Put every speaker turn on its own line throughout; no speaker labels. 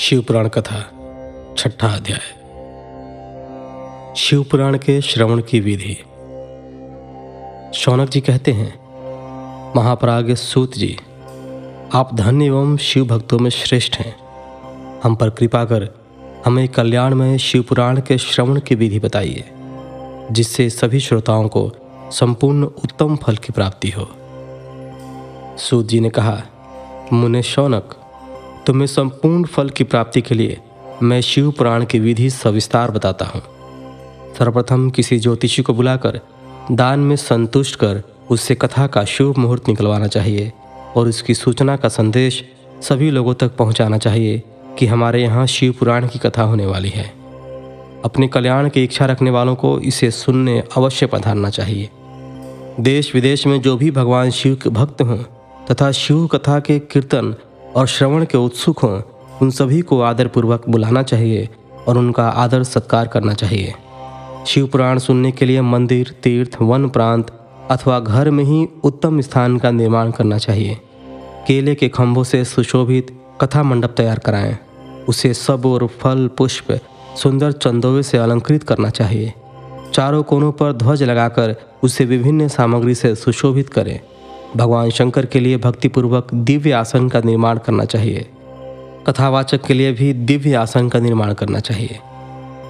शिव पुराण कथा छठा अध्याय। शिव पुराण के श्रवण की विधि। शौनक जी कहते हैं, महापराग सूत जी, आप धन्य एवं शिव भक्तों में श्रेष्ठ हैं। हम पर कृपा कर हमें कल्याण में शिव पुराण के श्रवण की विधि बताइए, जिससे सभी श्रोताओं को संपूर्ण उत्तम फल की प्राप्ति हो। सूत जी ने कहा, मुने शौनक तुम्हें संपूर्ण फल की प्राप्ति के लिए मैं शिव पुराण की विधि सविस्तार बताता हूँ। सर्वप्रथम किसी ज्योतिषी को बुलाकर दान में संतुष्ट कर उससे कथा का शुभ मुहूर्त निकलवाना चाहिए और उसकी सूचना का संदेश सभी लोगों तक पहुंचाना चाहिए कि हमारे यहाँ शिव पुराण की कथा होने वाली है। अपने कल्याण की इच्छा रखने वालों को इसे सुनने अवश्य पधारना चाहिए। देश विदेश में जो भी भगवान शिव के भक्त हों तथा शिव कथा के कीर्तन और श्रवण के उत्सुक हों, उन सभी को आदरपूर्वक बुलाना चाहिए और उनका आदर सत्कार करना चाहिए। शिव पुराण सुनने के लिए मंदिर, तीर्थ, वन प्रांत अथवा घर में ही उत्तम स्थान का निर्माण करना चाहिए। केले के खंभों से सुशोभित कथा मंडप तैयार कराएँ। उसे सब और फल, पुष्प, सुंदर चंदोवे से अलंकृत करना चाहिए। चारों कोनों पर ध्वज लगाकर उसे विभिन्न सामग्री से सुशोभित करें। भगवान शंकर के लिए भक्तिपूर्वक दिव्य आसन का निर्माण करना चाहिए। कथावाचक के लिए भी दिव्य आसन का निर्माण करना चाहिए।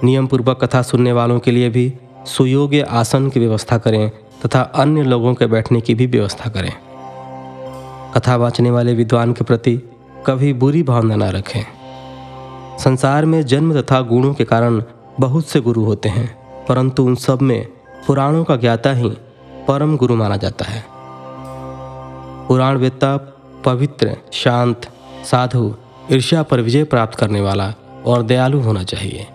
नियम पूर्वक कथा सुनने वालों के लिए भी सुयोग्य आसन की व्यवस्था करें तथा अन्य लोगों के बैठने की भी व्यवस्था करें। कथा वाचने वाले विद्वान के प्रति कभी बुरी भावना न रखें। संसार में जन्म तथा गुणों के कारण बहुत से गुरु होते हैं, परंतु उन सब में पुराणों का ज्ञाता ही परम गुरु माना जाता है। पुराण वेत्ता पवित्र, शांत, साधु, ईर्ष्या पर विजय प्राप्त करने वाला और दयालु होना चाहिए।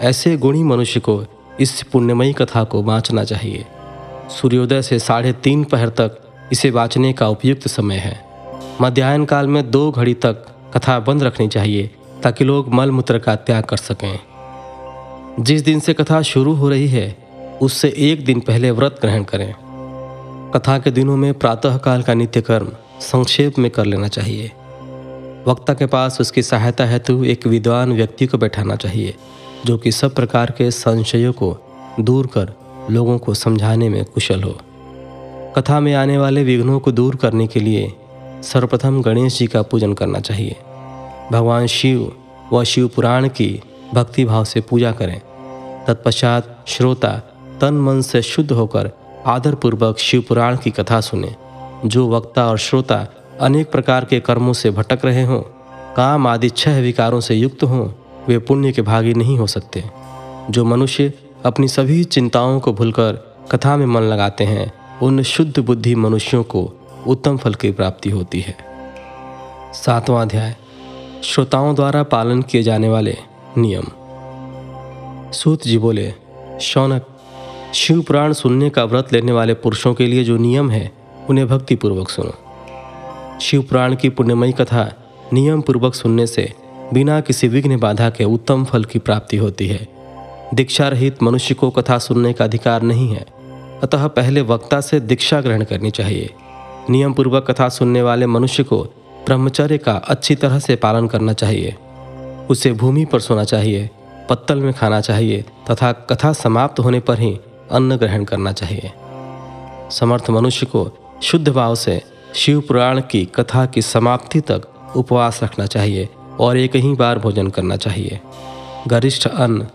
ऐसे गुणी मनुष्य को इस पुण्यमयी कथा को बाँचना चाहिए। सूर्योदय से साढ़े तीन पहर तक इसे बाँचने का उपयुक्त समय है। मध्याह्न काल में दो घड़ी तक कथा बंद रखनी चाहिए ताकि लोग मल मूत्र का त्याग कर सकें। जिस दिन से कथा शुरू हो रही है, उससे एक दिन पहले व्रत ग्रहण करें। कथा के दिनों में प्रातःकाल का नित्य कर्म संक्षेप में कर लेना चाहिए। वक्ता के पास उसकी सहायता हेतु एक विद्वान व्यक्ति को बैठाना चाहिए, जो कि सब प्रकार के संशयों को दूर कर लोगों को समझाने में कुशल हो। कथा में आने वाले विघ्नों को दूर करने के लिए सर्वप्रथम गणेश जी का पूजन करना चाहिए। भगवान शिव व शिव पुराण की भक्ति भाव से पूजा करें। तत्पश्चात श्रोता तन मन से शुद्ध होकर आदरपूर्वक शिव पुराण की कथा सुने। जो वक्ता और श्रोता अनेक प्रकार के कर्मों से भटक रहे हों, काम आदि छह विकारों से युक्त हों, वे पुण्य के भागी नहीं हो सकते। जो मनुष्य अपनी सभी चिंताओं को भूलकर कथा में मन लगाते हैं, उन शुद्ध बुद्धि मनुष्यों को उत्तम फल की प्राप्ति होती है। सातवां अध्याय। श्रोताओं द्वारा पालन किए जाने वाले नियम। सूत जी बोले, शौनक शिव पुराण सुनने का व्रत लेने वाले पुरुषों के लिए जो नियम है, उन्हें भक्तिपूर्वक सुनो। शिव पुराण की पुण्यमयी कथा नियम पूर्वक सुनने से बिना किसी विघ्न बाधा के उत्तम फल की प्राप्ति होती है। दीक्षा रहित मनुष्य को कथा सुनने का अधिकार नहीं है, अतः पहले वक्ता से दीक्षा ग्रहण करनी चाहिए। नियम पूर्वक कथा सुनने वाले मनुष्य को ब्रह्मचर्य का अच्छी तरह से पालन करना चाहिए। उसे भूमि पर सोना चाहिए, पत्तल में खाना चाहिए, तथा कथा समाप्त होने पर ही अन्न ग्रहण करना चाहिए। समर्थ मनुष्य को शुद्ध भाव से शिव पुराण की कथा की समाप्ति तक उपवास रखना चाहिए और एक ही बार भोजन करना चाहिए। गरिष्ठ अन्न,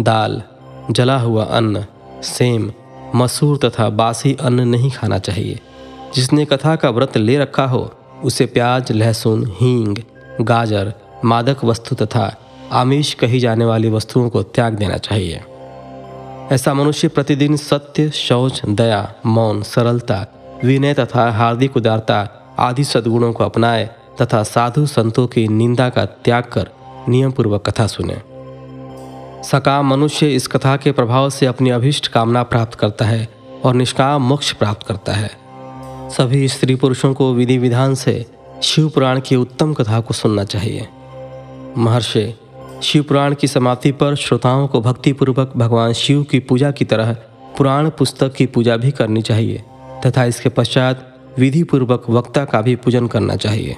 दाल, जला हुआ अन्न, सेम, मसूर तथा बासी अन्न नहीं खाना चाहिए। जिसने कथा का व्रत ले रखा हो, उसे प्याज, लहसुन, हींग, गाजर, मादक वस्तु तथा आमिष कही जाने वाली वस्तुओं को त्याग देना चाहिए। ऐसा मनुष्य प्रतिदिन सत्य, शौच, दया, मौन, सरलता, विनय तथा हार्दिक उदारता आदि सद्गुणों को अपनाए तथा साधु संतों की निंदा का त्याग कर नियम पूर्वक कथा सुने। सकाम मनुष्य इस कथा के प्रभाव से अपनी अभिष्ट कामना प्राप्त करता है और निष्काम मोक्ष प्राप्त करता है। सभी स्त्री पुरुषों को विधि विधान से शिव पुराण की उत्तम कथा को सुनना चाहिए। महर्षि शिव पुराण की समाप्ति पर श्रोताओं को भक्तिपूर्वक भगवान शिव की पूजा की तरह पुराण पुस्तक की पूजा भी करनी चाहिए, तथा इसके पश्चात विधि पूर्वक वक्ता का भी पूजन करना चाहिए।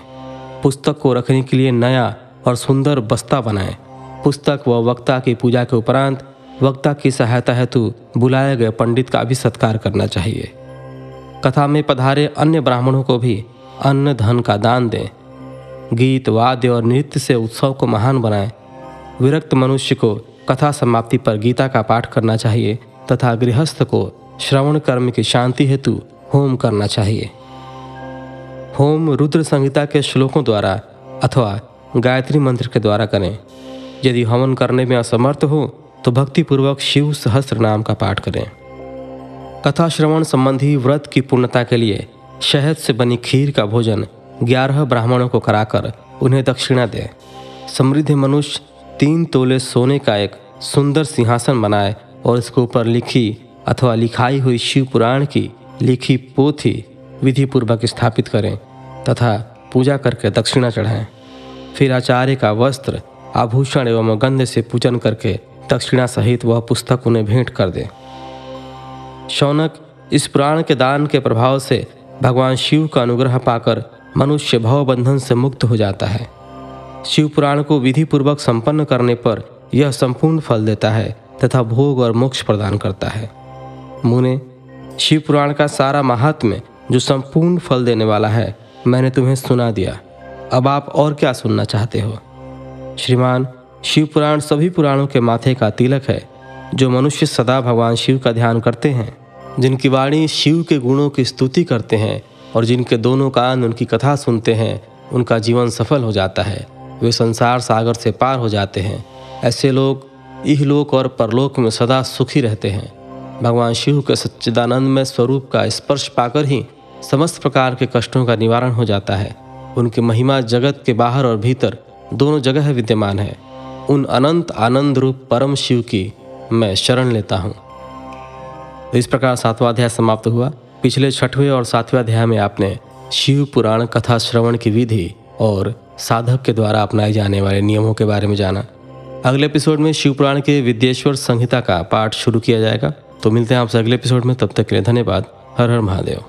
पुस्तक को रखने के लिए नया और सुंदर बस्ता बनाएँ। पुस्तक व वक्ता की पूजा के उपरांत वक्ता की सहायता हेतु बुलाए गए पंडित का भी सत्कार करना चाहिए। कथा में पधारे अन्य ब्राह्मणों को भी अन्न धन का दान दें। गीत, वाद्य और नृत्य से उत्सव को महान बनाएँ। विरक्त मनुष्य को कथा समाप्ति पर गीता का पाठ करना चाहिए तथा गृहस्थ को श्रवण कर्म की शांति हेतु होम करना चाहिए। होम रुद्र संहिता के श्लोकों द्वारा अथवा गायत्री मंत्र के द्वारा करें। यदि हवन करने में असमर्थ हो तो भक्तिपूर्वक शिव सहस्त्र नाम का पाठ करें। कथा श्रवण संबंधी व्रत की पूर्णता के लिए शहद से बनी खीर का भोजन ग्यारह ब्राह्मणों को कराकर उन्हें दक्षिणा दें। समृद्ध मनुष्य तीन तोले सोने का एक सुंदर सिंहासन बनाए और इसके ऊपर लिखी अथवा लिखाई हुई शिव पुराण की लिखी पोथी विधि पूर्वक स्थापित करें तथा पूजा करके दक्षिणा चढ़ाएँ। फिर आचार्य का वस्त्र, आभूषण एवं गंध से पूजन करके दक्षिणा सहित वह पुस्तक उन्हें भेंट कर दें। शौनक, इस पुराण के दान के प्रभाव से भगवान शिव का अनुग्रह पाकर मनुष्य भवबंधन से मुक्त हो जाता है। शिव पुराण को विधि पूर्वक संपन्न करने पर यह संपूर्ण फल देता है तथा भोग और मोक्ष प्रदान करता है। मुने शिव पुराण का सारा महात्म्य जो संपूर्ण फल देने वाला है, मैंने तुम्हें सुना दिया। अब आप और क्या सुनना चाहते हो? श्रीमान शिव पुराण सभी पुराणों के माथे का तिलक है, जो मनुष्य सदा भगवान शिव का ध्यान करते हैं, जिनकी वाणी शिव के गुणों की स्तुति करते हैं, और जिनके दोनों कान उनकी कथा सुनते हैं, उनका जीवन सफल हो जाता है। वे संसार सागर से पार हो जाते हैं। ऐसे लोग इहलोक और परलोक में सदा सुखी रहते हैं। भगवान शिव के सच्चिदानंद में स्वरूप का स्पर्श पाकर ही समस्त प्रकार के कष्टों का निवारण हो जाता है। उनकी महिमा जगत के बाहर और भीतर दोनों जगह विद्यमान है। उन अनंत आनंद रूप परम शिव की मैं शरण लेता हूँ। इस प्रकार सातवां अध्याय समाप्त हुआ। पिछले छठवें और सातवें अध्याय में आपने शिव पुराण कथा श्रवण की विधि और साधक के द्वारा अपनाए जाने वाले नियमों के बारे में जाना। अगले एपिसोड में शिवपुराण के विद्येश्वर संहिता का पाठ शुरू किया जाएगा। तो मिलते हैं आपसे अगले एपिसोड में, तब तक के लिए धन्यवाद। हर हर महादेव।